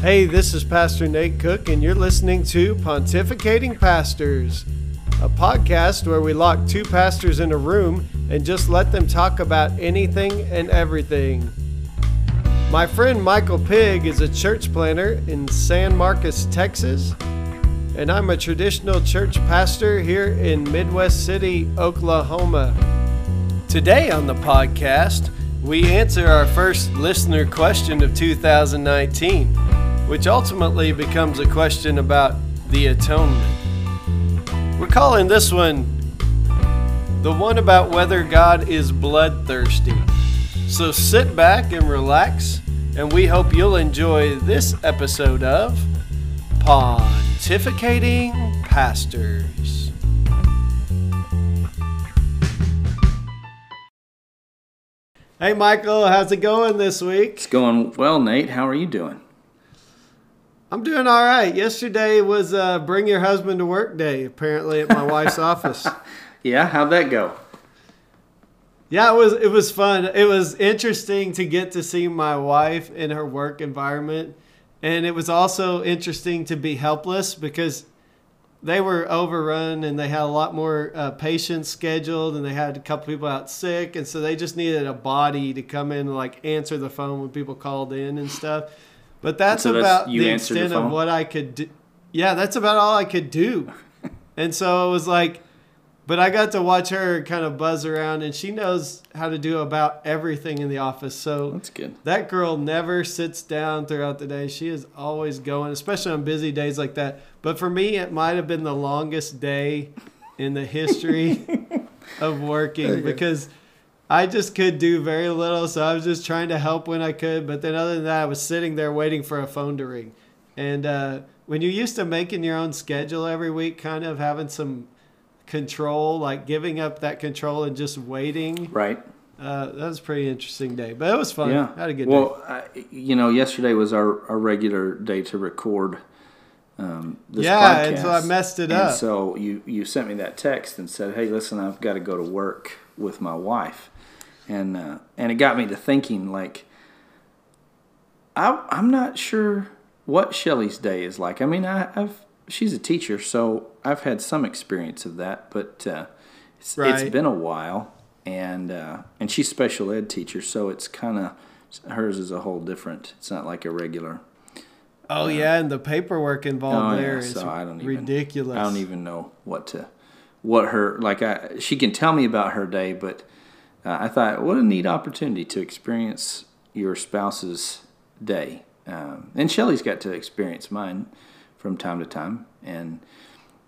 Hey, this is Pastor Nate Cook, and you're listening to Pontificating Pastors, a podcast where we lock two pastors in a room and just let them talk about anything and everything. My friend Michael Pig is a church planter in San Marcos, Texas, and I'm a traditional church pastor here in Midwest City, Oklahoma. Today on the podcast, we answer our first listener question of 2019 which ultimately becomes a question about the atonement. We're calling this one the one about whether God is bloodthirsty. So sit back and relax, and we hope you'll enjoy this episode of Pontificating Pastors. Hey, Michael, how's it going this week? It's going well, Nate. How are you doing? I'm doing all right. Yesterday was uh, bring your husband to work day, apparently at my wife's office. Yeah, how'd that go? Yeah, it was it was fun. It was interesting to get to see my wife in her work environment, and it was also interesting to be helpless because they were overrun and they had a lot more uh, patients scheduled, and they had a couple people out sick, and so they just needed a body to come in and like answer the phone when people called in and stuff. But that's So that's- about the answered the extent of what I could do. Yeah, that's about all I could do. and so it was like, but I got to watch her kind of buzz around, and she knows how to do about everything in the office. So That's good. that girl never sits down throughout the day. She is always going, especially on busy days like that. But for me, it might have been the longest day in the history of working because I just could do very little. So I was just trying to help when I could. But then, other than that, I was sitting there waiting for a phone to ring. And uh, when you're used to making your own schedule every week, kind of having some control, like giving up that control and just waiting, Right. uh, that was a pretty interesting day. But it was fun. Yeah. I had a good day. well, you know, yesterday was our, our regular day to record um, this Yeah, podcast. and so I messed it and up. so you, you sent me that text and said, hey, listen, I've got to go to work with my wife. And, uh, and it got me to thinking, like, I, I'm not sure what Shelly's day is like. I mean, I, I've she's a teacher, so I've had some experience of that, but uh, it's, Right. it's been a while, and uh, and she's special ed teacher, so it's kind of hers is a whole different. It's not like a regular. oh yeah, and the paperwork involved Oh, yeah, there is so I don't even- ridiculous. I don't even know what to what her like. I she can tell me about her day, but uh, I thought what a neat opportunity to experience your spouse's day. Um, and Shelley's got to experience mine from time to time, and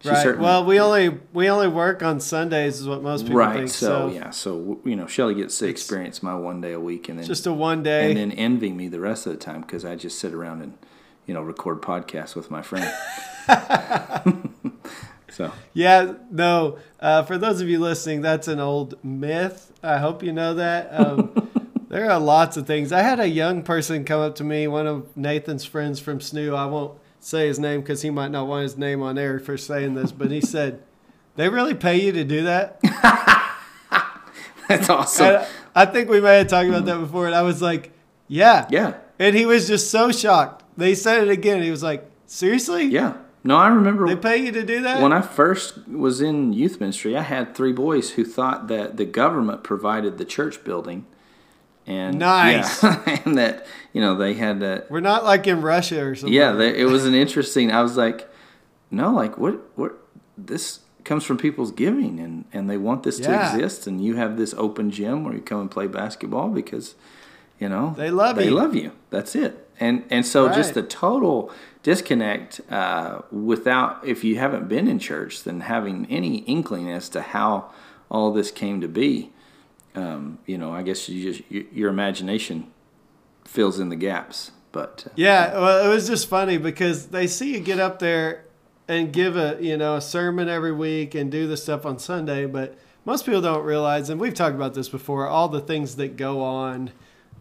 she right. certainly Well, we only we only work on Sundays, is what most people right. think. So, yeah, so you know, Shelley gets to experience my one day a week, and then just a one day. and then envy me the rest of the time because I just sit around and you know record podcasts with my friend. so Yeah, no. Uh, for those of you listening, that's an old myth. I hope you know that. Um, there are lots of things. I had a young person come up to me, one of Nathan's friends from SNU. I won't say his name because he might not want his name on air for saying this, but he said, "They really pay you to do that." that's awesome. And I think we may have talked about that before, and I was like, "Yeah, yeah, And he was just so shocked. They said it again. He was like, "Seriously? yeah. No, I remember They pay you to do that?" when I first was in youth ministry. I had three boys who thought that the government provided the church building, and Nice. yeah, and that you know they had that. We're not like in Russia or something. Yeah, they, it was an interesting. I was like, no, like what? What? This comes from people's giving, and and they want this Yeah. to exist. And you have this open gym where you come and play basketball because, you know, They love they you. They love you. That's it. And and so just the total disconnect uh, without if you haven't been in church, then having any inkling as to how all this came to be. Um, you know, I guess you just your, your imagination fills in the gaps. But uh, Yeah, well, it was just funny because they see you get up there and give a you know a sermon every week and do the stuff on Sunday, but most people don't realize, and we've talked about this before, all the things that go on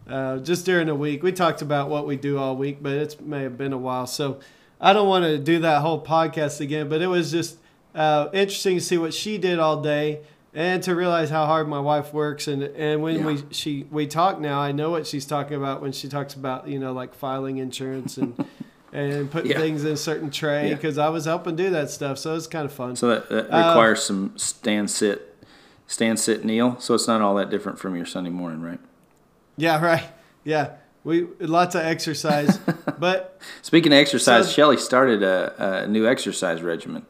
uh, just during the week. We talked about what we do all week, but it may have been a while, so I don't want to do that whole podcast again. But it was just uh, interesting to see what she did all day. And to realize how hard my wife works, and, and when Yeah. we she we talk now, I know what she's talking about when she talks about you know like filing insurance and and putting Yeah. things in a certain tray Yeah. because I was helping do that stuff. So it's kind of fun. So that, that Uh, requires some stand sit, stand sit kneel. So it's not all that different from your Sunday morning, right? Yeah, right. Yeah, we lots of exercise, but Speaking of exercise, So- Shelly started a, a new exercise regimen,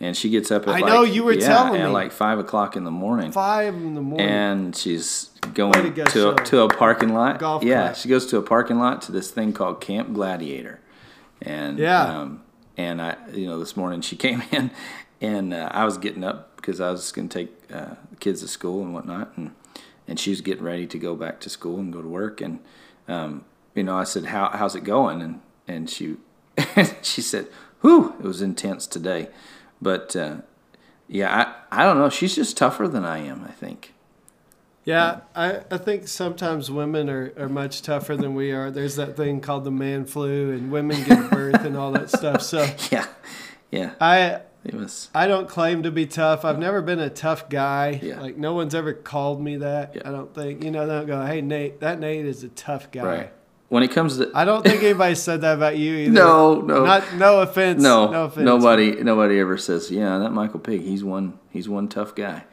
and she gets up at I like, know, you were yeah, telling at me. like five o'clock in the morning, five in the morning. and she's going to to Shelly. to a parking lot. Golf yeah, clap. she goes to a parking lot to this thing called Camp Gladiator, and Yeah. um, and I you know this morning she came in, and uh, I was getting up because I was going to take uh, the kids to school and whatnot, and and she was getting ready to go back to school and go to work, and um, you know I said how how's it going, and and she she said, "Whew, it was intense today," but. Uh, yeah, I, I don't know. She's just tougher than I am, I think. Yeah, I, I think sometimes women are, are much tougher than we are. There's that thing called the man flu, and women give birth and all that stuff. So Yeah. Yeah. I Was I don't claim to be tough. I've never been a tough guy. Yeah. Like no one's ever called me that. Yeah. I don't think you know. They don't go, hey Nate, that Nate is a tough guy. right. When it comes to I don't think anybody said that about you either. No, no. Not no offense. no, no offense. nobody nobody ever says, "Yeah, that Michael Pig, he's one he's one tough guy."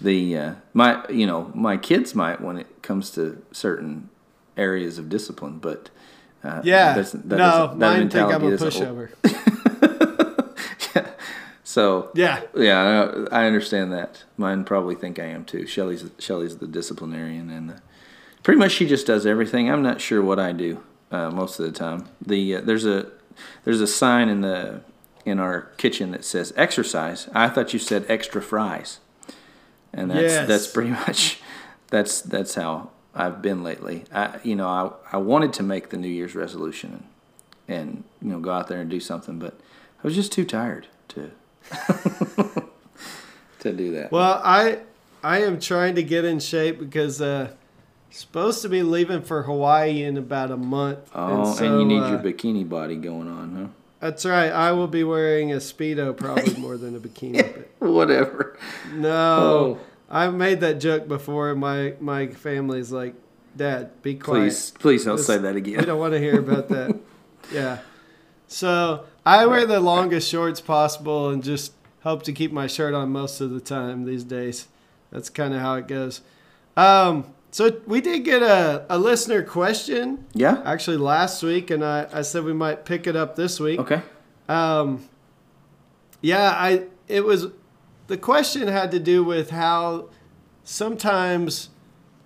The uh, my you know, my kids might when it comes to certain areas of discipline, but uh, Yeah. that's- that no, that mine think I'm a pushover. So Yeah. Yeah, I, I understand that. Mine probably think I am too. Shelly's Shelly's the disciplinarian, and uh, pretty much she just does everything. I'm not sure what I do uh, most of the time. The uh, there's a there's a sign in the in our kitchen that says exercise. I thought you said extra fries, and that's Yes. that's pretty much that's that's how I've been lately. I you know I I wanted to make the New Year's resolution and and you know go out there and do something, but I was just too tired to to do that. Well, I I am trying to get in shape because uh supposed to be leaving for Hawaii in about a month. oh, and, so, you need uh, your bikini body going on, huh? That's right. I will be wearing a speedo probably more than a bikini. But? Whatever. no, Oh. I've made that joke before. and My my family's like, Dad, be quiet. Please, please don't This- say that We again. don't want to hear about that. yeah. So I wear the longest shorts possible and just hope to keep my shirt on most of the time these days. That's kind of how it goes. Um, so we did get a, a listener question Yeah. actually last week, and I, I said we might pick it up this week. Okay. Um, yeah, I it was the question had to do with how sometimes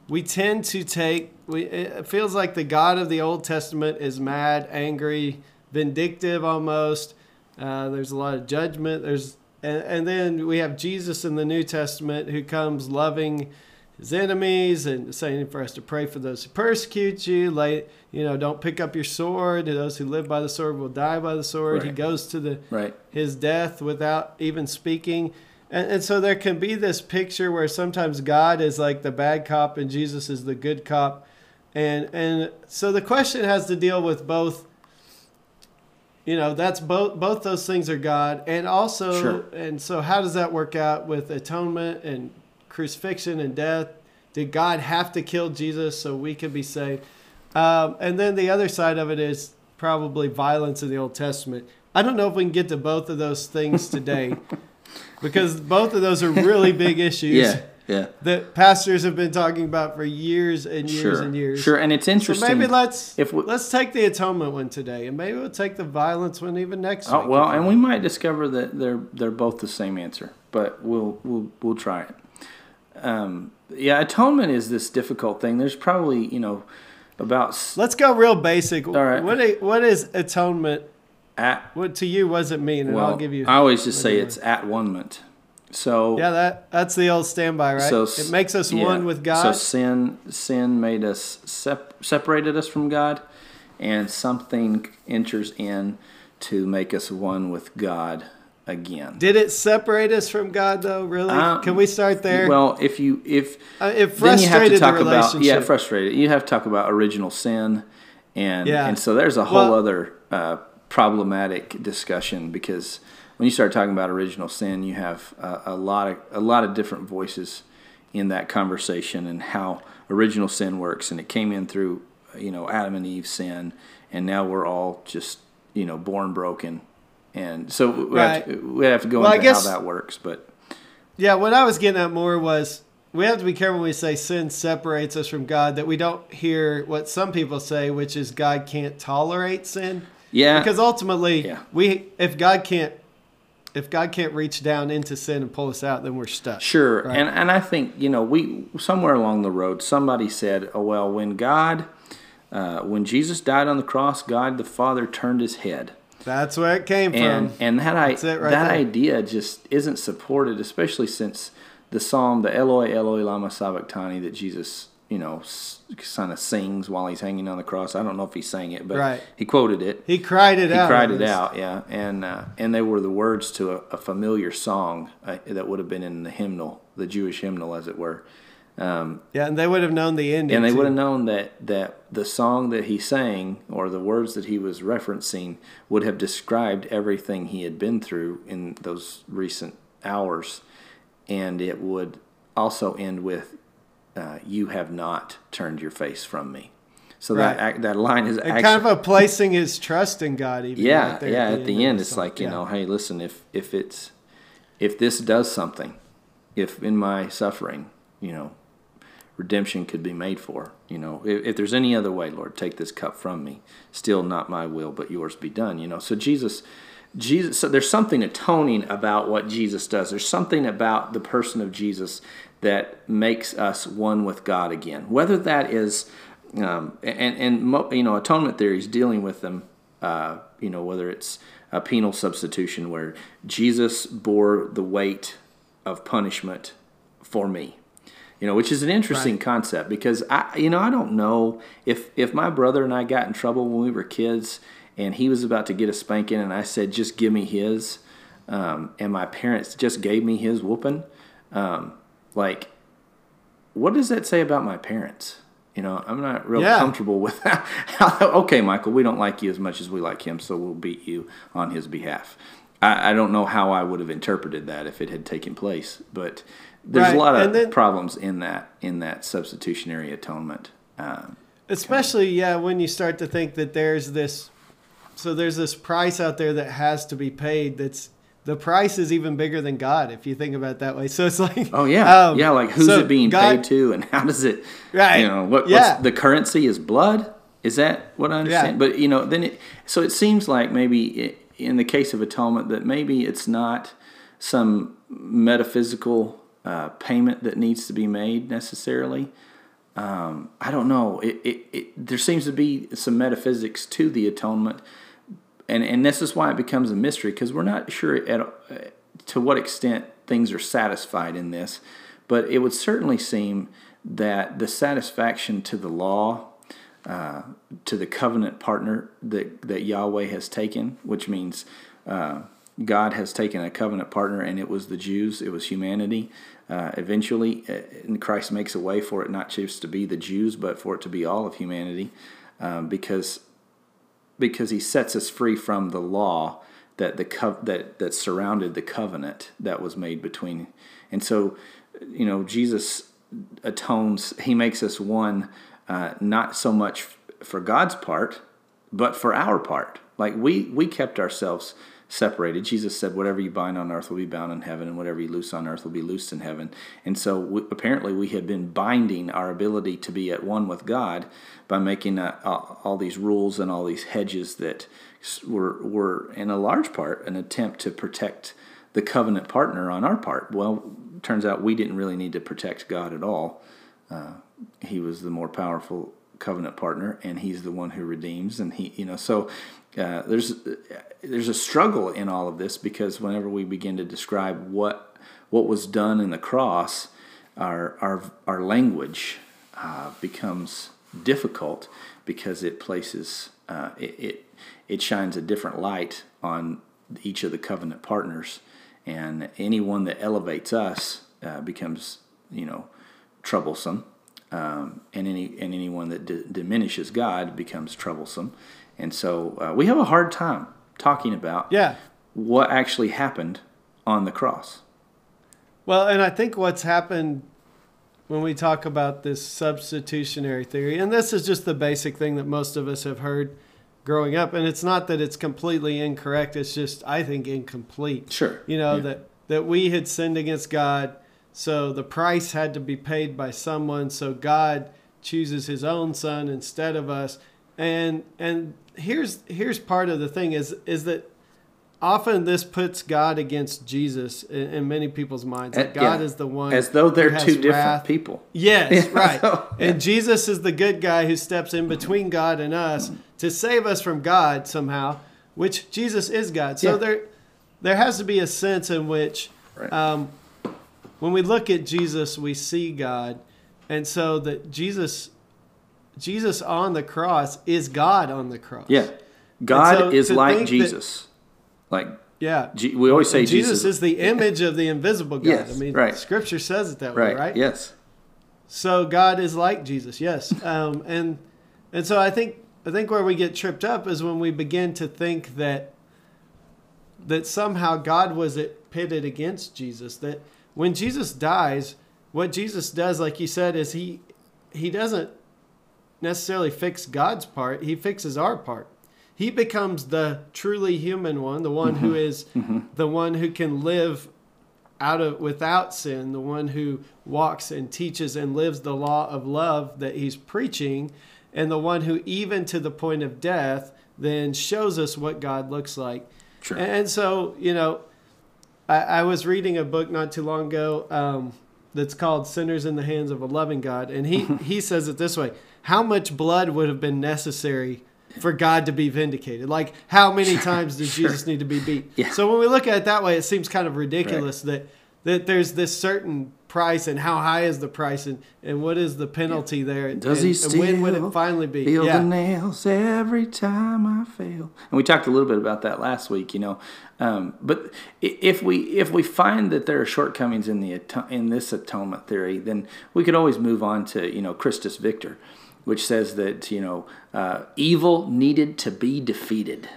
we tend to take we it feels like the God of the Old Testament is mad, angry, vindictive almost. Uh, there's a lot of judgment. There's and, and then we have Jesus in the New Testament who comes loving his enemies and saying for us to pray for those who persecute you. Lay, you know, don't pick up your sword. Those who live by the sword will die by the sword. He goes to the Right. his death without even speaking. And, and so there can be this picture where sometimes God is like the bad cop and Jesus is the good cop. And and so the question has to deal with both you know, that's both both those things are God and also Sure. and so how does that work out with atonement and crucifixion and death? Did God have to kill Jesus so we could be saved? Um, and then the other side of it is probably violence in the Old Testament. I don't know if we can get to both of those things today because both of those are really big issues Yeah. Yeah. that pastors have been talking about for years and years Sure. and years. Sure. And it's So interesting. maybe let's if we- let's take the atonement one today, and maybe we'll take the violence one even next Oh, well, and we might discover that they're they're both the same answer, but we'll we'll we'll try it. Um, yeah, atonement is this difficult thing. There's probably you know about let's go real basic. All right, what what is atonement? at What to you? What does it mean? And well, I'll give you. I always just say it's at one-ment. So yeah, that that's the old standby, right? So it makes us yeah. one with God. So sin sin made us sep- separated us from God, and something enters in to make us one with God again. Did it separate us from God though? Really? Um, Can we start there? Well, if you if Uh, it then you have frustrated to talk the about relationship. yeah frustrated. You have to talk about original sin, and Yeah. and so there's a whole Well- other uh, problematic discussion because when you start talking about original sin, you have a, a lot of a lot of different voices in that conversation and how original sin works, and it came in through you know Adam and Eve's sin, and now we're all just you know, born broken, and so we, Right. have, to, we have to go Well, into guess- how that works. But Yeah, what I was getting at more was we have to be careful when we say sin separates us from God that we don't hear what some people say, which is God can't tolerate sin. yeah, Because ultimately, Yeah. we if God can't if God can't reach down into sin and pull us out, then we're stuck. Sure, Right. and and I think you know we somewhere along the road somebody said, "Oh well, when God, uh, when Jesus died on the cross, God the Father turned His head." That's where it came and from. and that I right that there. idea just isn't supported, especially since the psalm, the Eloi Eloi lama sabachthani, that Jesus you know kind of sings while he's hanging on the cross. I don't know if he sang it, but Right. he quoted it. He cried it He out. cried it out, yeah, and uh, and they were the words to a, a familiar song uh, that would have been in the hymnal, the Jewish hymnal, as it were. Um, Yeah, and they would have known the ending. and they too. would have known that that the song that he sang or the words that he was referencing would have described everything he had been through in those recent hours, and it would also end with, uh, "You have not turned your face from me." So that Right. ac- that line is actually kind of a placing his trust in God. Even yeah, right yeah. At the end, the it's like you Yeah. know, hey, listen, if if it's if this does something, if in my suffering, you know, redemption could be made for, you know, if, if there's any other way, Lord, take this cup from me. Still, not my will, but yours be done. You know, so Jesus. Jesus, so there's something atoning about what Jesus does. There's something about the person of Jesus that makes us one with God again. Whether that is, um, and and you know, atonement theory is dealing with them. Uh, you know, whether it's a penal substitution where Jesus bore the weight of punishment for me. You know, which is an interesting Right. concept because I, you know, I don't know if if my brother and I got in trouble when we were kids and he was about to get a spanking and I said, just give me his, um, and my parents just gave me his whooping. Um, like, what does that say about my parents? You know, I'm not real Yeah. comfortable with that. okay, Michael, we don't like you as much as we like him, so we'll beat you on his behalf. I, I don't know how I would have interpreted that if it had taken place, but there's Right, a lot of then- problems in that in that substitutionary atonement. Um, Especially, yeah, when you start to think that there's this, so there's this price out there that has to be paid. That's the price is even bigger than God, if you think about it that way. So it's like, oh yeah, um, yeah. Like who's so it being God- paid to, and how does it? Right. You know what? Yeah. What's the currency is blood. Is that what I understand? But you know, then it so it seems like maybe i in the case of atonement that maybe it's not some metaphysical uh, payment that needs to be made necessarily. Um, I don't know. It, it, it there seems to be some metaphysics to the atonement, and and this is why it becomes a mystery because we're not sure at to what extent things are satisfied in this, but it would certainly seem that the satisfaction to the law, uh, to the covenant partner that that Yahweh has taken, which means uh, God has taken a covenant partner, and it was the Jews, it was humanity. Uh, eventually, uh, and Christ makes a way for it not just to be the Jews, but for it to be all of humanity, um, because because he sets us free from the law that the co- that that surrounded the covenant that was made between. And so you know Jesus atones he makes us one uh, not so much for God's part but for our part. Like we we kept ourselves separated Jesus said whatever you bind on earth will be bound in heaven and whatever you loose on earth will be loosed in heaven and so we, apparently we had been binding our ability to be at one with God by making uh, all all these rules and all these hedges that were were in a large part an attempt to protect the covenant partner on our part. Well, turns out we didn't really need to protect God at all. Uh, he was the more powerful covenant partner, and He's the one who redeems. And He, you know, so uh, there's there's a struggle in all of this because whenever we begin to describe what what was done in the cross, our our our language uh, becomes difficult because it places uh, it, it it shines a different light on each of the covenant partners, and anyone that elevates us uh, becomes you know troublesome, um, and any and anyone that d- diminishes God becomes troublesome, and so uh, we have a hard time talking about Yeah. what actually happened on the cross. Well, and I think what's happened when we talk about this substitutionary theory, and this is just the basic thing that most of us have heard growing up, and it's not that it's completely incorrect. It's just I think incomplete. Sure. You know Yeah. that that we had sinned against God, so the price had to be paid by someone. So God chooses His own Son instead of us, and and here's here's part of the thing is is that often this puts God against Jesus in, in many people's minds. That Uh, God yeah. is the one As though they're two different wrath. people. Yes, Yeah, right. so- and Jesus is the good guy who steps in between God and us to save us from God somehow, which Jesus is God. So Yeah. there there has to be a sense in which Right. um, when we look at Jesus, we see God. And so that Jesus Jesus on the cross is God on the cross. Yeah. God so is like think that- Jesus. like Yeah. Je- we always say Jesus, Jesus, is the image of the invisible God. Yes, I mean, right. Scripture says it that right, way, right? Yes. So God is like Jesus, yes. Um, and and so I think I think where we get tripped up is when we begin to think that that somehow God was it pitted against Jesus. That when Jesus dies, what Jesus does, like you said, is he he doesn't necessarily fix God's part; he fixes our part. He becomes the truly human one, the one who is the one who can live out of without sin, the one who walks and teaches and lives the law of love that he's preaching, and the one who even to the point of death then shows us what God looks like. Sure. And so, you know, I, I was reading a book not too long ago um, that's called "Sinners in the Hands of a Loving God," and he he says it this way: How much blood would have been necessary for God to be vindicated? Like, how many times did Jesus need to be beat? Yeah. So when we look at it that way, it seems kind of ridiculous that that there's this certain price, and how high is the price, and, and what is the penalty there? Does and, he and still when would it finally be? feel yeah. the nails every time I fail? And we talked a little bit about that last week, you know. Um, but if we if we find that there are shortcomings in the in this atonement theory, then we could always move on to you know Christus Victor, which says that you know uh, evil needed to be defeated,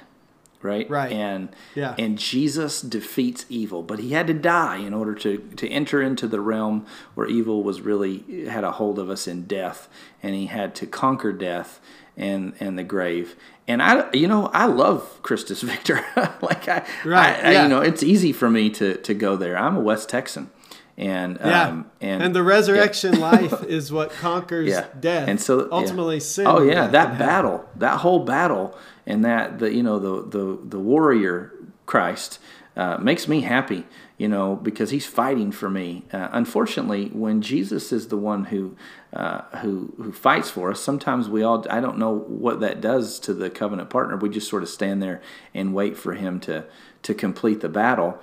right? Right. And Yeah. and Jesus defeats evil, but he had to die in order to to enter into the realm where evil was really had a hold of us in death, and he had to conquer death and and the grave. And I, you know, I love Christus Victor. like I, Right, I, I- yeah. you know, it's easy for me to to go there. I'm a West Texan, and Yeah, um, and, and the resurrection life is what conquers yeah. death, and so yeah. ultimately sin. Oh yeah, that hell. battle, that whole battle, and that the you know the the the warrior Christ uh, makes me happy. You know because he's fighting for me. Uh, unfortunately, when Jesus is the one who uh, who who fights for us, sometimes we all I don't know what that does to the covenant partner. We just sort of stand there and wait for him to to complete the battle,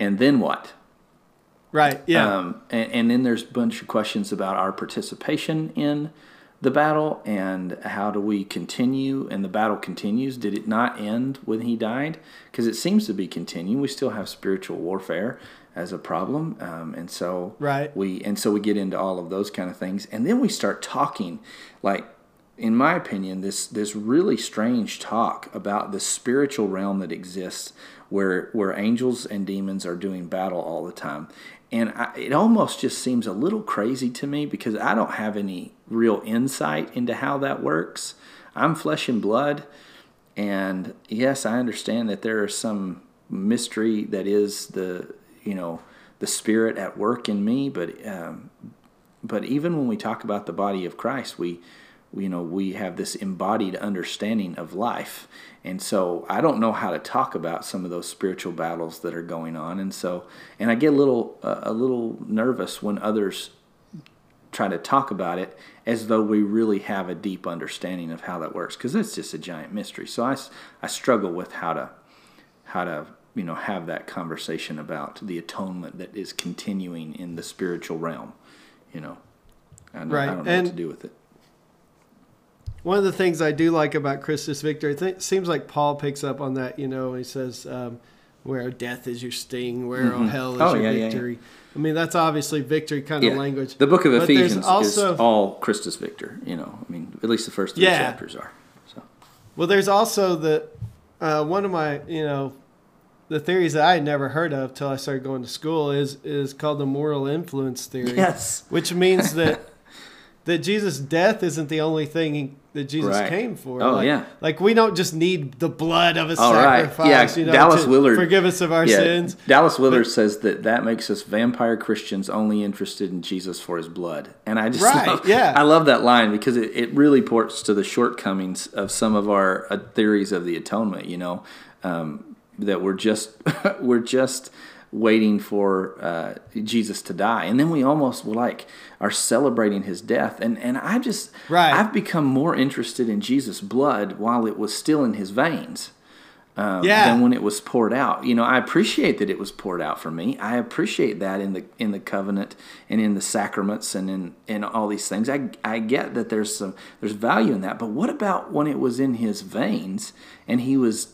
and then what? Right. Yeah. Um, and, and then there's a bunch of questions about our participation in the battle and how do we continue and the battle continues did it not end when he died because it seems to be continuing we still have spiritual warfare as a problem um, and so Right. we and so we get into all of those kind of things and then we start talking like in my opinion this this really strange talk about the spiritual realm that exists where where angels and demons are doing battle all the time and I, it almost just seems a little crazy to me because I don't have any real insight into how that works. I'm flesh and blood, and yes, I understand that there is some mystery that is the you know the spirit at work in me, but um, but even when we talk about the body of Christ, we, you know we have this embodied understanding of life, and so I don't know how to talk about some of those spiritual battles that are going on, and so and I get a little uh, a little nervous when others try to talk about it as though we really have a deep understanding of how that works because it's just a giant mystery. So I, I struggle with how to how to you know have that conversation about the atonement that is continuing in the spiritual realm. You know, I don't, Right, I don't know and- what to do with it. One of the things I do like about Christus Victor, it th- seems like Paul picks up on that. You know, he says, um, "Where death is your sting, where oh hell is Oh, your yeah, yeah, yeah. victory." I mean, that's obviously victory kind of language. The book of But Ephesians also- is all Christus Victor. You know, I mean, at least the first three Yeah. chapters are. So Well, there's also the uh, one of my you know the theories that I had never heard of till I started going to school is is called the moral influence theory. yes, which means that that Jesus' death isn't the only thing he, that Jesus Right. came for. Oh, like, yeah. Like we don't just need the blood of a Oh, right. Yeah, you know, Dallas to Willard- forgive us of our yeah, sins. Dallas Willard says that that makes us vampire Christians only interested in Jesus for his blood. And I just Right, love, yeah. I love that line because it, it really ports to the shortcomings of some of our uh, theories of the atonement, you know, um, that we're just we're just waiting for uh, Jesus to die. And then we almost like are celebrating his death. And and I just Right. I've become more interested in Jesus' blood while it was still in his veins um, Yeah. than when it was poured out. You know, I appreciate that it was poured out for me. I appreciate that in the in the covenant and in the sacraments and in, in all these things. I I get that there's some there's value in that. But what about when it was in his veins and he was,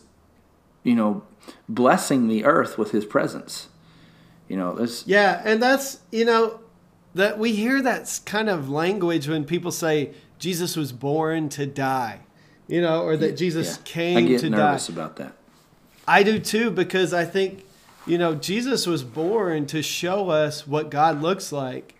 you know, blessing the earth with his presence? You know, there's Yeah, and that's you know that we hear that kind of language when people say Jesus was born to die, you know, or that Jesus yeah. came I get to die. nervous about that. I do too because I think you know Jesus was born to show us what God looks like,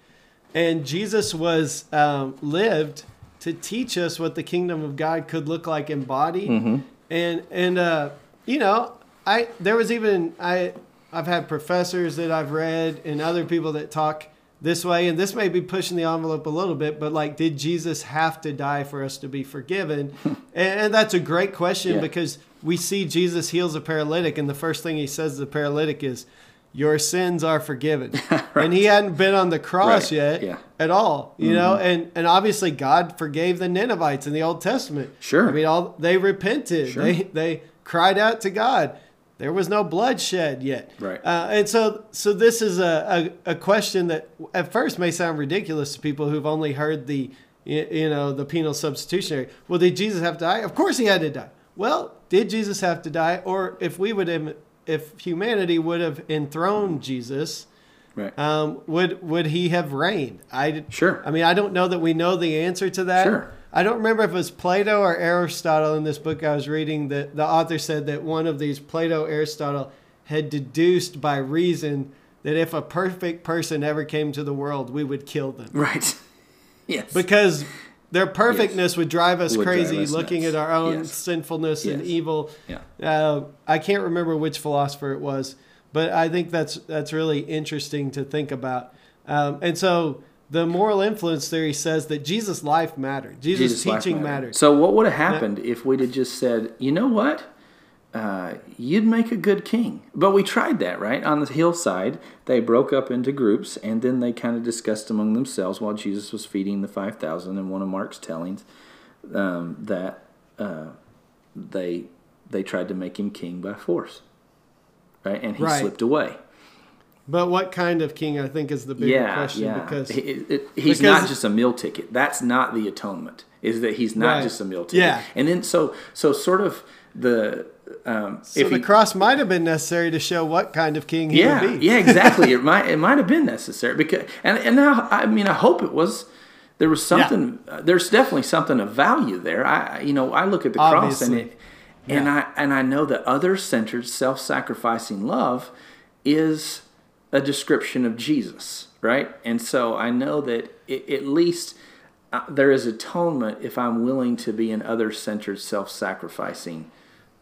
and Jesus was um, lived to teach us what the kingdom of God could look like in body, Mm-hmm. and and uh, you know I there was even I I've had professors that I've read and other people that talk this way, and this may be pushing the envelope a little bit, but like, did Jesus have to die for us to be forgiven? and, and that's a great question Yeah. because we see Jesus heals a paralytic, and the first thing he says to the paralytic is, Your sins are forgiven. And he hadn't been on the cross Right. yet Yeah. at all, you know? Mm-hmm. And, and obviously, God forgave the Ninevites in the Old Testament. Sure. I mean, all they repented, Sure. they, they cried out to God. There was no bloodshed yet. Right. Uh, and so, so this is a, a, a question that at first may sound ridiculous to people who've only heard the, you know, the penal substitutionary. Well, did Jesus have to die? Of course he had to die. Well, did Jesus have to die? Or if we would have, if humanity would have enthroned Jesus, Right. um, would would he have reigned? I Sure. I mean, I don't know that we know the answer to that. Sure. I don't remember if it was Plato or Aristotle in this book I was reading that the author said that one of these Plato Aristotle had deduced by reason that if a perfect person ever came to the world, we would kill them right. yes. because their perfectness would drive us Would drive crazy us looking nuts. at our own Yes. sinfulness and evil. Yeah. Uh, I can't remember which philosopher it was, but I think that's that's really interesting to think about. Um, and so the moral influence theory says that Jesus' life mattered. Jesus', Jesus' teaching mattered. mattered. So what would have happened if we'd have just said, you know what? Uh, you'd make a good king. But we tried that, right? On the hillside, they broke up into groups, and then they kind of discussed among themselves while Jesus was feeding the 5,000 in one of Mark's tellings um, that uh, they, they tried to make him king by force. Right? And he Right. slipped away. But what kind of king? I think is the bigger yeah, question yeah. because It- it- he's because- not just a meal ticket. That's not the atonement. Is that he's not Right. just a meal ticket? Yeah. And then so so sort of the um, so if the he, cross might have been necessary to show what kind of king he yeah would be. yeah exactly it might it might have been necessary because and and now I mean I hope it was. There was something. Uh, there's definitely something of value there. I, you know, I look at the cross and Obviously. it, and I and I know that other-centered, self-sacrificing love is a description of Jesus, right? And so I know that it, at least uh, there is atonement if I'm willing to be an other-centered, self-sacrificing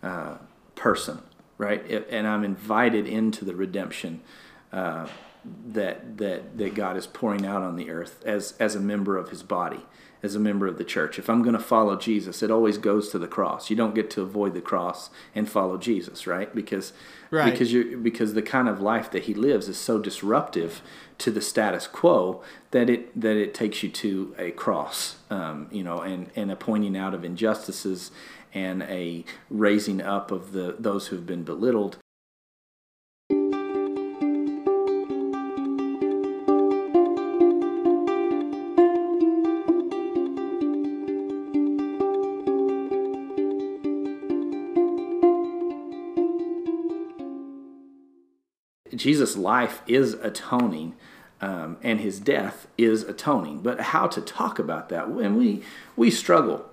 uh, person, right? If, and I'm invited into the redemption uh, that that that God is pouring out on the earth as as a member of His body, as a member of the church. If I'm going to follow Jesus, it always goes to the cross. You don't get to avoid the cross and follow Jesus, right? Because Right. because you because the kind of life that He lives is so disruptive to the status quo that it that it takes you to a cross, um, you know, and and a pointing out of injustices and a raising up of the those who've been belittled Jesus' life is atoning, um, and his death is atoning. But how to talk about that? When we we struggle,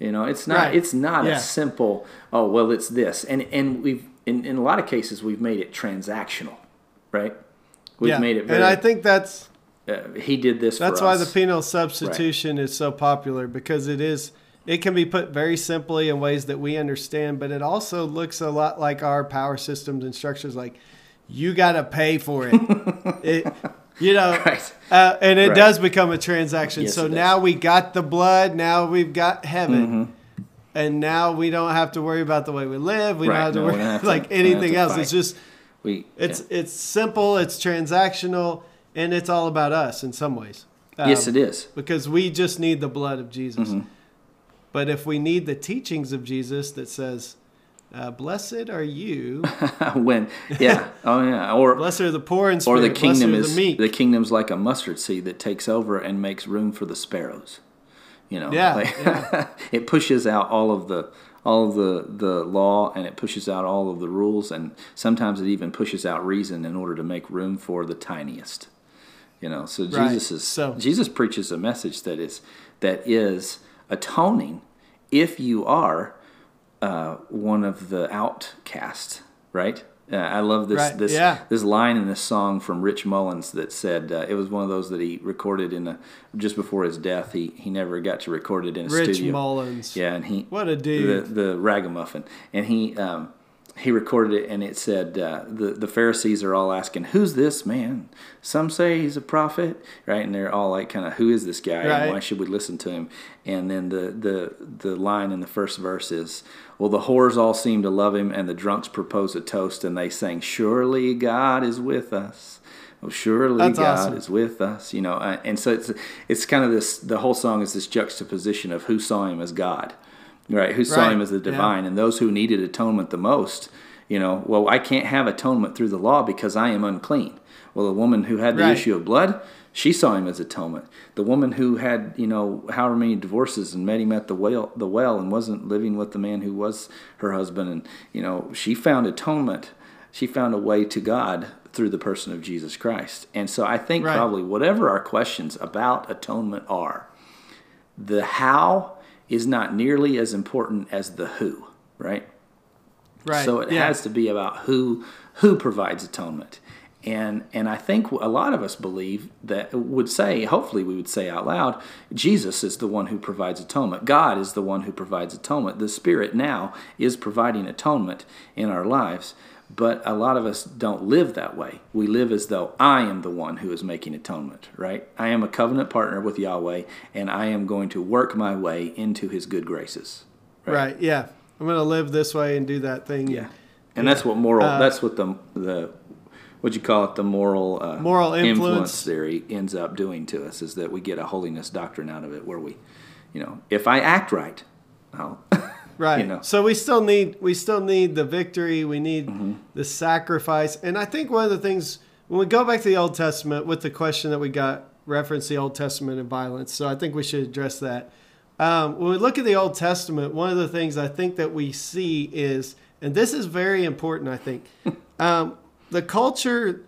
you know, it's not Right. it's not Yeah. a simple. Oh well, it's this, and and we've in, in a lot of cases we've made it transactional, right? We've yeah. made it very and I think that's uh, he did this. That's why the penal substitution is so popular because it is it can be put very simply in ways that we understand, but it also looks a lot like our power systems and structures. Like you got to pay for it. it you know, Right. uh, and it Right. does become a transaction. Yes, so does. now we got the blood. Now we've got heaven. Mm-hmm. And now we don't have to worry about the way we live. We Right. don't have to No, worry have like anything else. fight. It's just we it's yeah. it's simple. It's transactional, and it's all about us in some ways. yes, Um, it is. because we just need the blood of Jesus. Mm-hmm. But if we need the teachings of Jesus that says, uh, "Blessed are you, when yeah, oh yeah, or blessed are the poor in spirit or the kingdom blessed is the meek." the kingdom's like a mustard seed that takes over and makes room for the sparrows. You know, Yeah, like- it pushes out all of the all of the the law and it pushes out all of the rules and sometimes it even pushes out reason in order to make room for the tiniest. You know, so Right. Jesus is So- Jesus preaches a message that is that is atoning if you are uh, one of the outcast, right? Uh, I love this Right, this yeah. this line in this song from Rich Mullins that said uh, it was one of those that he recorded in a just before his death. He he never got to record it in a Rich studio. Mullins. Yeah, and he What a dude. the the ragamuffin, and he um, he recorded it, and it said uh, the the Pharisees are all asking, "Who's this man?" Some say he's a prophet, right? And they're all like, "Kind of, who is this guy? Right. And why should we listen to him?" And then the the the line in the first verse is, "Well, the whores all seem to love him, and the drunks propose a toast, and they sang, Surely God is with us." Oh, surely That's God awesome. is with us, you know, uh, and so it's it's kind of this. The whole song is this juxtaposition of who saw him as God, right? Who saw Right, him as the yeah. divine, and those who needed atonement the most. You know, well, I can't have atonement through the law because I am unclean. Well, the woman who had the Right. issue of blood, she saw him as atonement. The woman who had, you know, however many divorces and met him at the well, the well, and wasn't living with the man who was her husband, and you know, she found atonement. She found a way to God through the person of Jesus Christ. And so I think Right. probably whatever our questions about atonement are, the how is not nearly as important as the who, right? right. So it yeah. has to be about who who provides atonement. And and I think a lot of us believe that would say, hopefully we would say out loud, Jesus is the one who provides atonement. God is the one who provides atonement. The Spirit now is providing atonement in our lives. But a lot of us don't live that way. We live as though I am the one who is making atonement, right? I am a covenant partner with Yahweh, and I am going to work my way into his good graces. right. Yeah. I'm going to live this way and do that thing. Yeah, and that's what moral. Uh, that's what the the what you call it the moral uh, Moral influence. theory ends up doing to us is that we get a holiness doctrine out of it where we, you know, if I act right, I'll Right. You know. So we still need we still need the victory. We need Mm-hmm. the sacrifice. And I think one of the things when we go back to the Old Testament with the question that we got reference the Old Testament and violence. So I think we should address that. Um, when we look at the Old Testament, one of the things I think that we see is, and this is very important, I think, um, the culture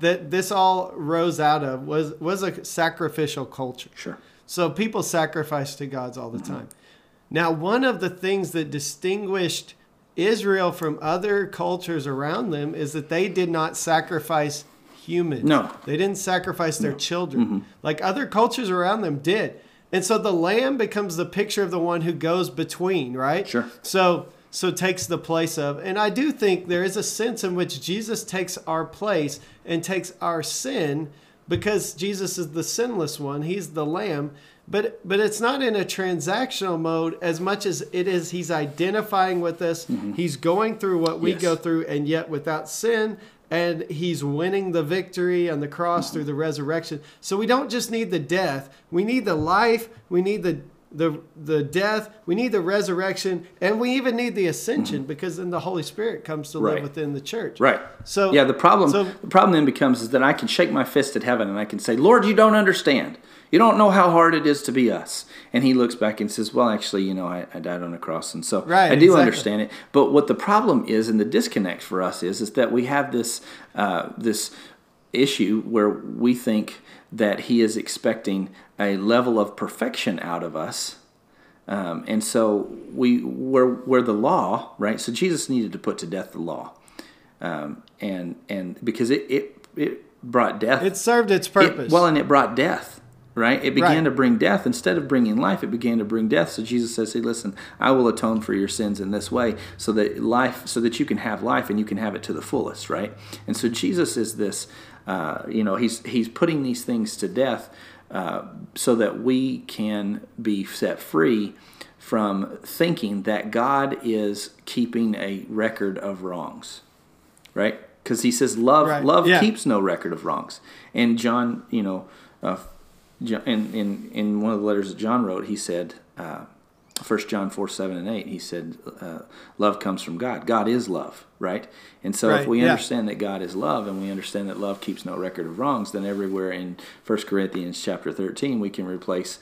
that this all rose out of was was a sacrificial culture. sure. So people sacrifice to gods all the time. Now, one of the things that distinguished Israel from other cultures around them is that they did not sacrifice humans. No. They didn't sacrifice their children mm-hmm. like other cultures around them did. And so the lamb becomes the picture of the one who goes between, right? Sure. So so takes the place of. And I do think there is a sense in which Jesus takes our place and takes our sin because Jesus is the sinless one. He's the lamb. But but it's not in a transactional mode as much as it is he's identifying with us. Mm-hmm. He's going through what we Yes. go through and yet without sin and he's winning the victory on the cross mm-hmm. through the resurrection. So we don't just need the death, we need the life, we need the the the death, we need the resurrection, and we even need the ascension because then the Holy Spirit comes to live within the church. Right. So yeah, the problem so- the problem then becomes is that I can shake my fist at heaven and I can say, "Lord, you don't understand. You don't know how hard it is to be us." And he looks back and says, "Well, actually, you know, I, I died on a cross, and so Right, I do exactly. understand it." But what the problem is, and the disconnect for us is, is that we have this uh, this issue where we think that he is expecting a level of perfection out of us um, and so we were where the law, right? So Jesus needed to put to death the law, um, and and because it it it brought death. It served its It- purpose. well, and it brought death, right? It began Right. to bring death instead of bringing life. It began to bring death. So Jesus says, "Hey, listen, I will atone for your sins in this way, so that life, so that you can have life and you can have it to the fullest, right?" And so Jesus is this, uh, you know, he's he's putting these things to death, uh, so that we can be set free from thinking that God is keeping a record of wrongs, right? Because he says love Right. love Yeah. keeps no record of wrongs. And John, you know, uh, in, in in one of the letters that John wrote, he said, uh, 1 John 4, 7 and 8, he said, uh, love comes from God. God is love, right? And so if we yeah. understand that God is love and we understand that love keeps no record of wrongs, then everywhere in 1 Corinthians chapter 13, we can replace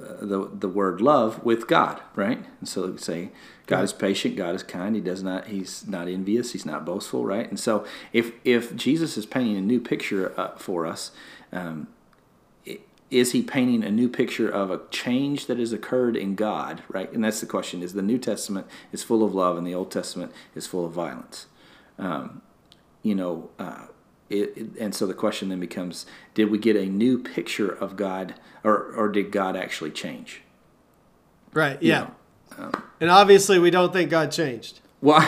uh, the, the word love with God, right? And so we say, God is patient, God is kind, he does not, he's not envious, he's not boastful, right? And so if, if Jesus is painting a new picture uh, for us, um, is he painting a new picture of a change that has occurred in God, right? And that's the question: is the New Testament is full of love and the Old Testament is full of violence? Um, you know, uh, it, it- and so the question then becomes: Did we get a new picture of God, or or did God actually change? right. You Yeah. know, and obviously, we don't think God changed. Well,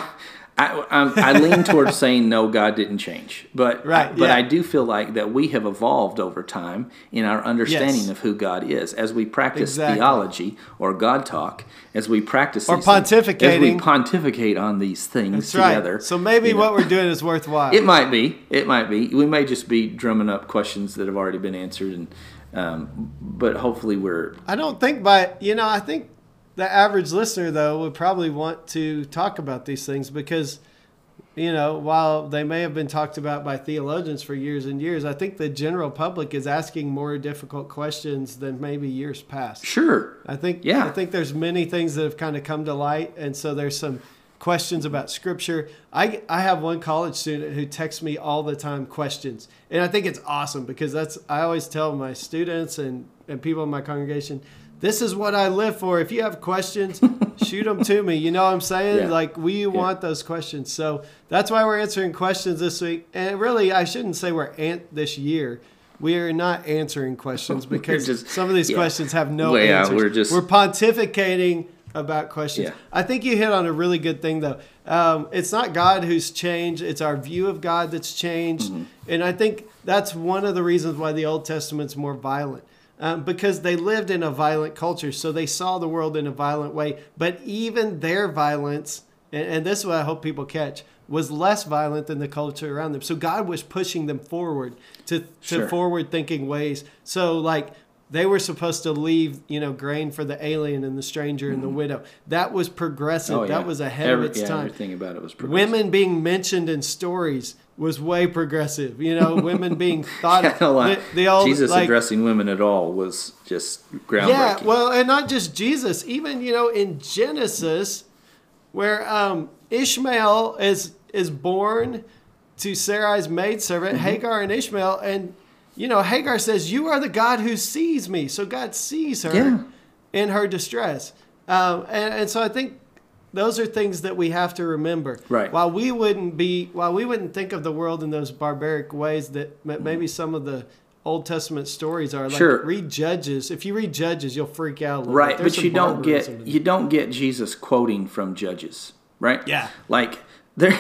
I, I, I lean towards saying no, God didn't change, but Right, but yeah. I do feel like that we have evolved over time in our understanding Yes. of who God is as we practice Exactly. theology or God talk, as we practice Or these things, as we pontificate on these things That's together. right. So maybe you know. what we're doing is worthwhile. It might be. It might be. We may just be drumming up questions that have already been answered, and um, but hopefully we're I don't think by you know I think the average listener though would probably want to talk about these things because you know while they may have been talked about by theologians for years and years I think the general public is asking more difficult questions than maybe years past. sure. I think Yeah. I think there's many things that have kind of come to light, and so there's some questions about scripture. I I have one college student who texts me all the time questions, and I think it's awesome because that's I always tell my students and and people in my congregation. This is what I live for. If you have questions, shoot them to me. You know what I'm saying? Yeah. Like we want those questions. So that's why we're answering questions this week. And really, I shouldn't say we're ant this year. We are not answering questions because just- some of these yeah. questions have no Well, yeah, answers. we're just- we're pontificating about questions. Yeah. I think you hit on a really good thing though. Um, it's not God who's changed; it's our view of God that's changed, Mm-hmm. and I think that's one of the reasons why the Old Testament's more violent. Um, because they lived in a violent culture, so they saw the world in a violent way. But even their violence, and, and this is what I hope people catch, was less violent than the culture around them. So God was pushing them forward to, to Sure. forward thinking ways. So like they were supposed to leave, you know, grain for the alien and the stranger and the widow. That was progressive. Mm-hmm. Oh, yeah. that was ahead Every- of its yeah, time. Everything about it was progressive. Women being mentioned in stories was way progressive. You know, women being thought lie. the, the old Jesus like, addressing women at all was just groundbreaking. yeah, well, and not just Jesus, even you know in Genesis, where um, Ishmael is is born to Sarai's maidservant Mm-hmm. Hagar and Ishmael, and you know Hagar says, "You are the God who sees me." So God sees her Yeah. in her distress, um, and, and so I think those are things that we have to remember. Right. While we wouldn't be, while we wouldn't think of the world in those barbaric ways that m- maybe some of the Old Testament stories are. Like Sure. read Judges. If you read Judges, you'll freak out. A little right but you don't get you don't get jesus quoting from judges right Yeah. like there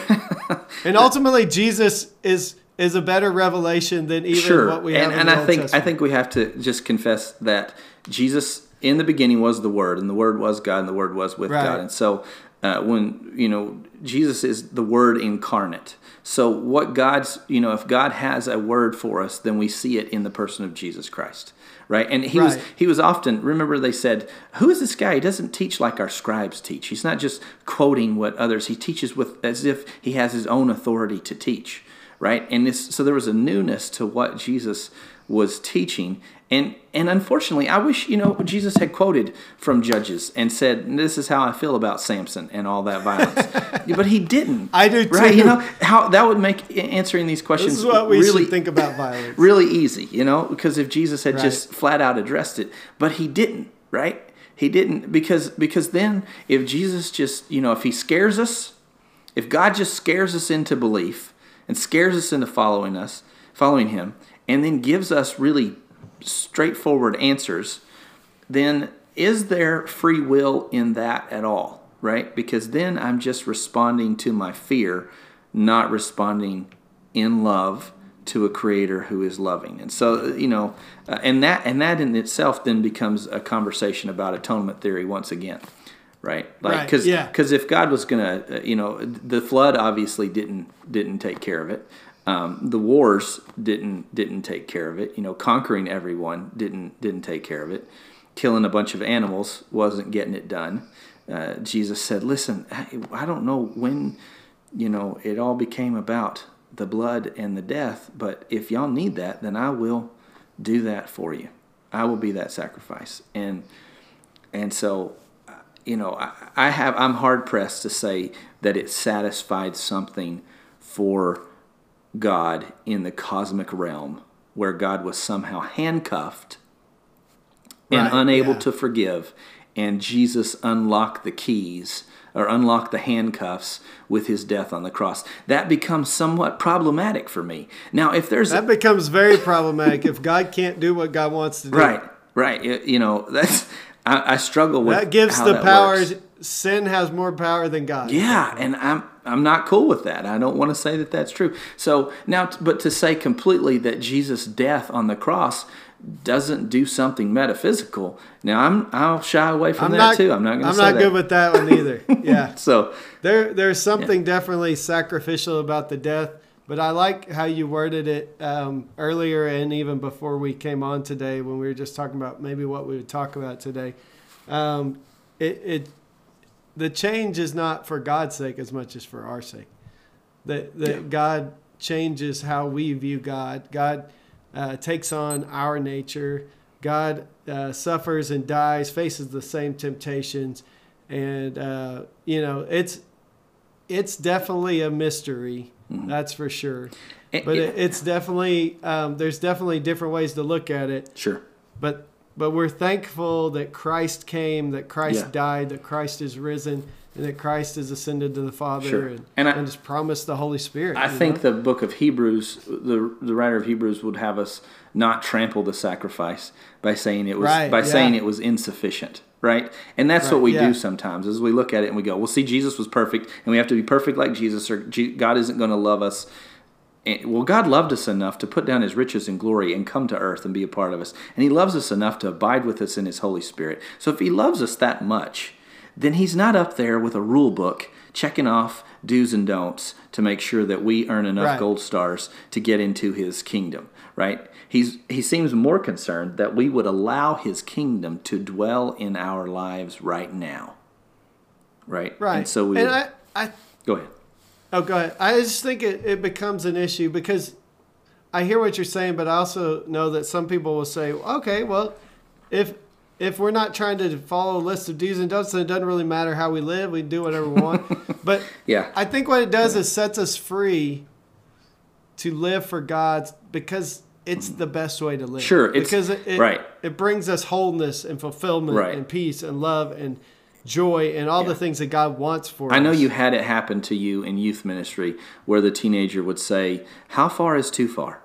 And ultimately, Jesus is is a better revelation than even sure. what we have and, in and the i think i think we have to just confess that jesus in the beginning was the word and the word was god and the word was with Right. god. And so uh, when you know jesus is the word incarnate. So what god's you know if god has a word for us then we see it in the person of jesus christ right? And he was he was often remember they said who is this guy? He doesn't teach like our scribes teach. He's not just quoting what others he teaches with as if he has his own authority to teach right and this so there was a newness to what jesus was teaching and and unfortunately i wish you know jesus had quoted from judges and said this is how i feel about samson and all that violence but he didn't I do too. right you know how that would make answering these questions this is what we really think about violence. really easy, you know, because if Jesus had Right. just flat out addressed it, but he didn't, right? He didn't because because then if Jesus just, you know, if he scares us, if God just scares us into belief and scares us into following us, following him, and then gives us really straightforward answers, then is there free will in that at all? Right? Because then I'm just responding to my fear, not responding in love to a creator who is loving. And so, you know, uh, and that and that in itself then becomes a conversation about atonement theory once again. Right? Like Right, cuz yeah. cuz if God was going to, uh, you know, the flood obviously didn't didn't take care of it. Um, the wars didn't didn't take care of it. You know, conquering everyone didn't didn't take care of it. Killing a bunch of animals wasn't getting it done. Uh, Jesus said, "Listen, I, I don't know when, you know, it all became about the blood and the death, but if y'all need that, then I will do that for you. I will be that sacrifice." And and so, you know, I, I have I'm hard pressed to say that it satisfied something for God in the cosmic realm where God was somehow handcuffed and Right, unable yeah. to forgive, and Jesus unlocked the keys or unlocked the handcuffs with his death on the cross. That becomes somewhat problematic for me. Now, if there's That becomes very problematic if God can't do what God wants to do. right, right, you know, that's I, I struggle with That gives the that power. works. Sin has more power than God. Yeah, and I'm I'm not cool with that. I don't want to say that that's true. So now, but to say completely that Jesus' death on the cross doesn't do something metaphysical. Now I'm I'll shy away from I'm that not. too. I'm not going to I'm not that. good with that one either. Yeah. so There, there's something definitely sacrificial about the death, but I like how you worded it um, earlier and even before we came on today when we were just talking about maybe what we would talk about today. Um, it, it, the change is not for God's sake as much as for our sake. That that Yeah. God changes how we view God. God uh, takes on our nature. God uh, suffers and dies, faces the same temptations, and uh, you know it's it's definitely a mystery. That's for sure. It- But it- it, it's definitely um, there's definitely different ways to look at it. sure, But but we're thankful that Christ came, that Christ Yeah. died, that Christ is risen, and that Christ is ascended to the Father, Sure. and, And and, has promised the Holy Spirit. I think know? the book of Hebrews, the the writer of Hebrews would have us not trample the sacrifice by saying it was Right, by yeah. saying it was insufficient, right? And that's what we yeah. do sometimes as we look at it and we go, "Well, see, Jesus was perfect, and we have to be perfect like Jesus, or God isn't going to love us." And- Well, God loved us enough to put down His riches and glory and come to earth and be a part of us, and He loves us enough to abide with us in His Holy Spirit. So, if He loves us that much, then He's not up there with a rule book checking off do's and don'ts to make sure that we earn enough Right. gold stars to get into His kingdom. Right? He's He seems more concerned that we would allow His kingdom to dwell in our lives right now. Right? right. And so we and I, I go ahead. oh go ahead. I just think it, it becomes an issue because I hear what you're saying, but I also know that some people will say, okay, well, if if we're not trying to follow a list of do's and don'ts, then it doesn't really matter how we live. We can do whatever we want. but Yeah. I think what it does is sets us free to live for God because it's the best way to live. Mm-hmm. Sure, because it, it, right. it brings us wholeness and fulfillment Right. and peace and love and joy and all the things that God wants for us. I know you had it happen to you in youth ministry where the teenager would say, How far is too far?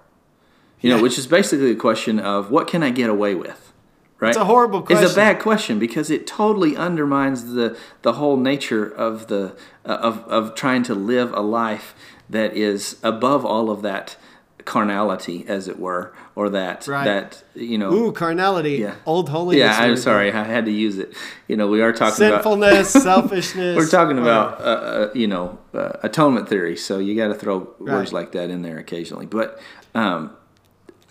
You know, which is basically a question of what can I get away with? Right? It's a horrible question. It's a bad question because it totally undermines the the whole nature of the uh, of of trying to live a life that is above all of that carnality, as it were, or that Right. that you know. Ooh, carnality, Yeah. old holiness. yeah, I'm sorry, I had to use it. You know, we are talking about Sinfulness, selfishness. we're talking about uh, uh, you know uh, atonement theory, so you got to throw words like that in there occasionally. But um,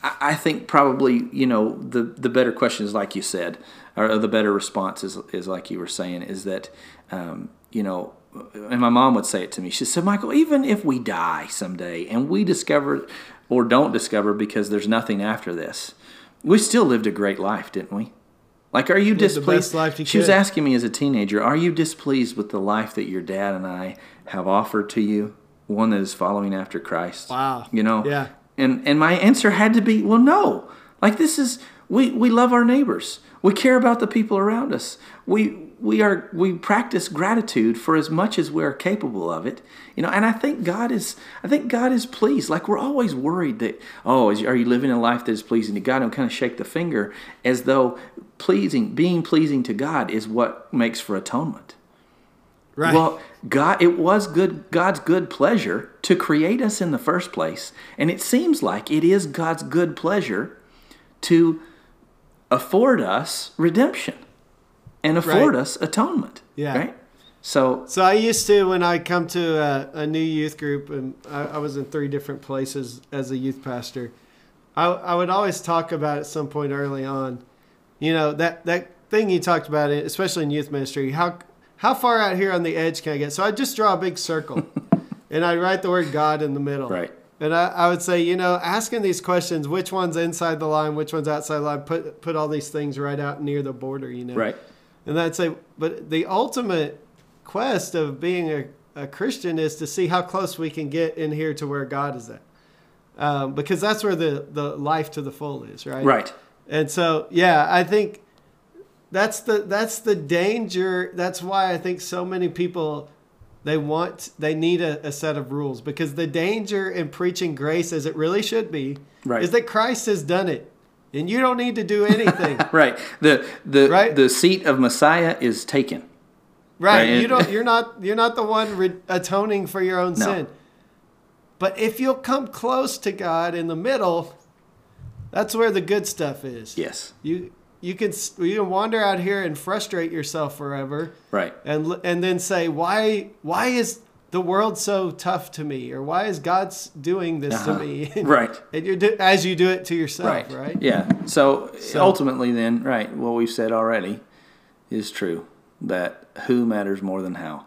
I, I think probably you know the the better question is like you said, or the better response is is like you were saying is that um, you know. And my mom would say it to me. She said, "Michael, even if we die someday and we discover or don't discover because there's nothing after this, we still lived a great life, didn't we? Like, are you the displeased? best life you she was asking me as a teenager, "Are you displeased with the life that your dad and I have offered to you, one that is following after Christ?" Wow. You know. Yeah. And and my answer had to be, "Well, no. Like this is we we love our neighbors. We care about the people around us. We we are we practice gratitude for as much as we are capable of it you know and i think god is i think god is pleased. Like we're always worried that oh is, are you living a life that is pleasing to god? And kind of shake the finger as though pleasing being pleasing to god is what makes for atonement. Right. well god it was good god's good pleasure to create us in the first place and it seems like it is god's good pleasure to afford us redemption and afford Right. us atonement. Yeah. Right? So, So I used to when I come to a, a new youth group, and I, I was in three different places as a youth pastor. I, I would always talk about at some point early on, you know that that thing you talked about, especially in youth ministry. How how far out here on the edge can I get? So I just draw a big circle, and I write the word God in the middle. Right. And I, I would say, you know, asking these questions, which one's inside the line, which one's outside the line, put put all these things right out near the border, you know. right. And I'd say, but the ultimate quest of being a, a Christian is to see how close we can get in here to where God is at. Um, because that's where the, the life to the full is, right? Right. And so, yeah, I think that's the that's the danger. That's why I think so many people they want they need a, a set of rules because the danger in preaching grace as it really should be Right. is that Christ has done it, and you don't need to do anything. Right. The the Right? the seat of Messiah is taken. Right. Right. You don't. You're not. You're not the one re- atoning for your own No. sin. But if you'll come close to God in the middle, that's where the good stuff is. Yes. You you can you can wander out here and frustrate yourself forever, Right. and and then say why why is the world so tough to me, or why is God doing this Uh-huh. to me? Right. and you do as you do it to yourself, Right. right? Yeah. So, So- ultimately, then, right, what we've said already is true that who matters more than how,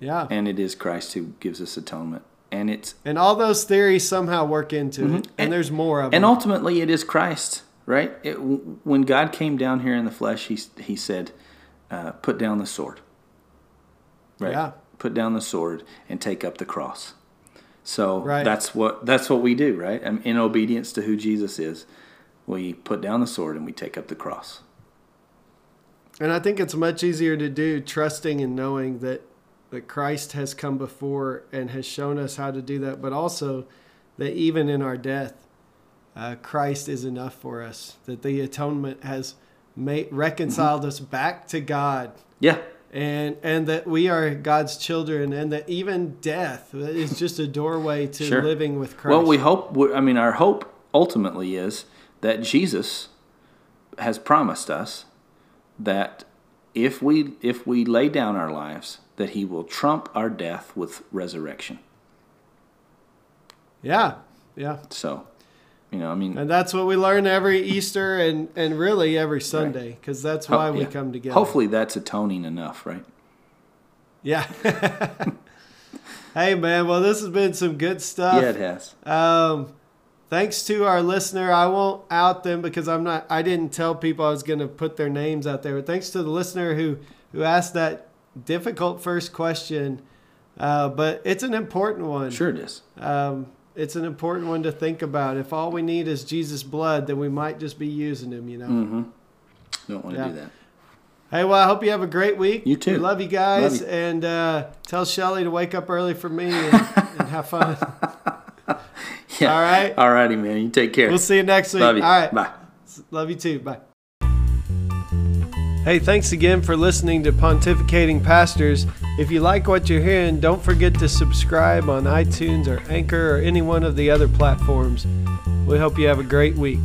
Yeah. and it is Christ who gives us atonement, and it's And all those theories somehow work into it, and, Mm-hmm. And- there's more of it. and them. ultimately it is Christ, right? It, when God came down here in the flesh, he he said, uh, "Put down the sword." Right. Yeah. Put down the sword and take up the cross. So Right. that's what that's what we do, right? And in obedience to who Jesus is, we put down the sword and we take up the cross. And I think it's much easier to do trusting and knowing that that Christ has come before and has shown us how to do that, but also that even in our death, uh, Christ is enough for us. That the atonement has made, reconciled Mm-hmm. us back to God, Yeah. And and that we are God's children, and that even death is just a doorway to Sure. living with Christ. Well, we hope. I mean, our hope ultimately is that Jesus has promised us that if we if we lay down our lives, that He will trump our death with resurrection. yeah, yeah. So, you know, I mean, And that's what we learn every Easter and, and really every Sunday, because that's why ho- we yeah. come together. Hopefully, that's atoning enough, right? Yeah. hey, man. Well, this has been some good stuff. yeah, it has. Um, thanks to our listener. I won't out them because I'm not. I didn't tell people I was going to put their names out there. But thanks to the listener who who asked that difficult first question. Uh, but it's an important one. Sure, it is. Um, it's an important one to think about. If all we need is Jesus' blood, then we might just be using him. You know. Mm-hmm. Don't want to Yeah. do that. Hey, well, I hope you have a great week. You too. We love you guys. Love you. And uh, tell Shelly to wake up early for me and, and have fun. Yeah. All right. All righty, man. You take care. We'll see you next week. Love you. All right. Bye. Love you too. Bye. Hey, thanks again for listening to Pontificating Pastors. If you like what you're hearing, don't forget to subscribe on iTunes or Anchor or any one of the other platforms. We hope you have a great week.